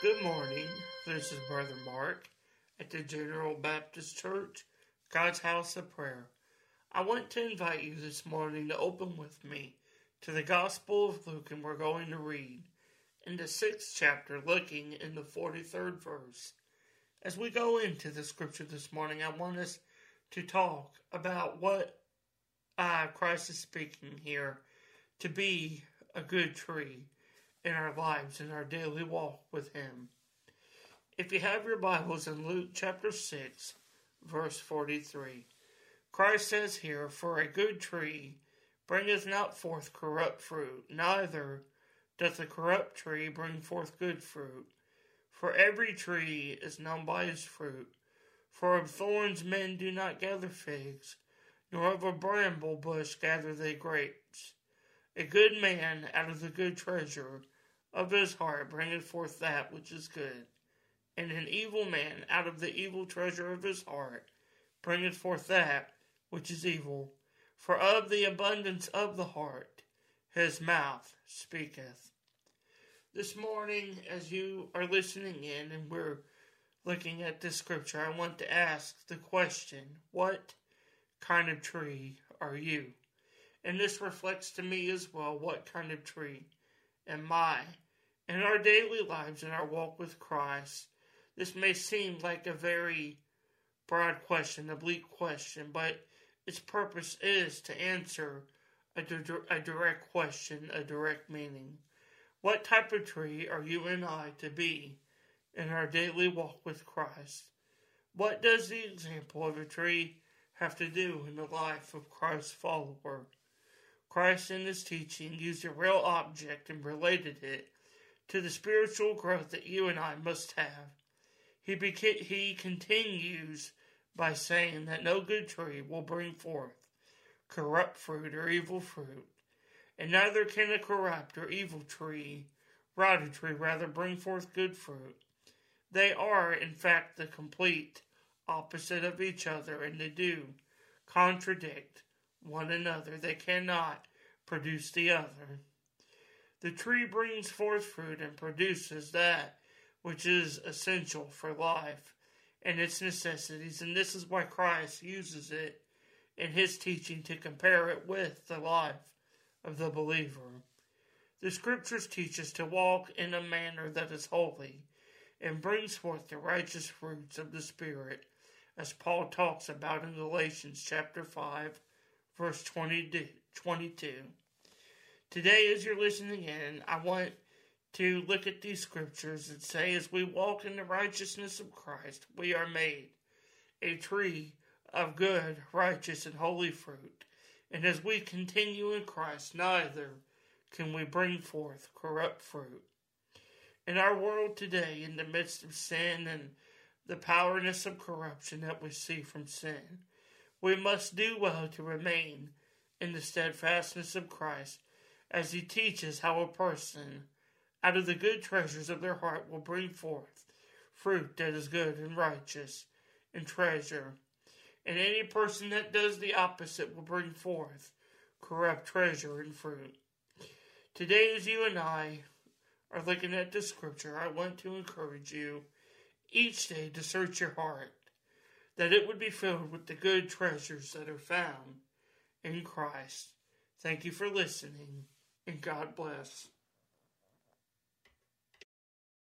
Good morning. This is Brother Mark at the General Baptist Church, God's House of Prayer. I want to invite you this morning to open with me to the Gospel of Luke, and we're going to read in the sixth chapter, looking in the 43rd verse. As we go into the scripture this morning, I want us to talk about what uh, Christ is speaking here to be a good tree in our lives, in our daily walk with Him. If you have your Bibles in Luke chapter 6, verse 43, Christ says here, For a good tree bringeth not forth corrupt fruit, neither doth a corrupt tree bring forth good fruit. For every tree is known by his fruit. For of thorns men do not gather figs, nor of a bramble bush gather they grapes. A good man out of the good treasure of his heart bringeth forth that which is good, and an evil man out of the evil treasure of his heart bringeth forth that which is evil. For of the abundance of the heart his mouth speaketh. This morning, as you are listening in and we're looking at this scripture, I want to ask the question what kind of tree are you? And this reflects to me as well what kind of tree am I? In our daily lives, in our walk with Christ, this may seem like a very broad question, a bleak question, but its purpose is to answer a, a direct question, a direct meaning. What type of tree are you and I to be in our daily walk with Christ? What does the example of a tree have to do in the life of Christ's follower? Christ in his teaching used a real object and related it to the spiritual growth that you and I must have. He, beca- he continues by saying that no good tree will bring forth corrupt fruit or evil fruit, and neither can a corrupt or evil tree, rotten tree rather, bring forth good fruit. They are, in fact, the complete opposite of each other, and they do contradict one another. They cannot produce the other. The tree brings forth fruit and produces that which is essential for life and its necessities, and this is why Christ uses it in his teaching to compare it with the life of the believer. The scriptures teach us to walk in a manner that is holy and brings forth the righteous fruits of the Spirit, as Paul talks about in Galatians chapter 5, verse 20 to 22. Today, as you're listening in, I want to look at these scriptures and say, as we walk in the righteousness of Christ, we are made a tree of good, righteous, and holy fruit. And as we continue in Christ, neither can we bring forth corrupt fruit. In our world today, in the midst of sin and the powerlessness of corruption that we see from sin, we must do well to remain in the steadfastness of Christ as he teaches how a person out of the good treasures of their heart will bring forth fruit that is good and righteous and treasure. And any person that does the opposite will bring forth corrupt treasure and fruit. Today, as you and I are looking at the scripture, I want to encourage you each day to search your heart, that it would be filled with the good treasures that are found in Christ. Thank you for listening and God bless.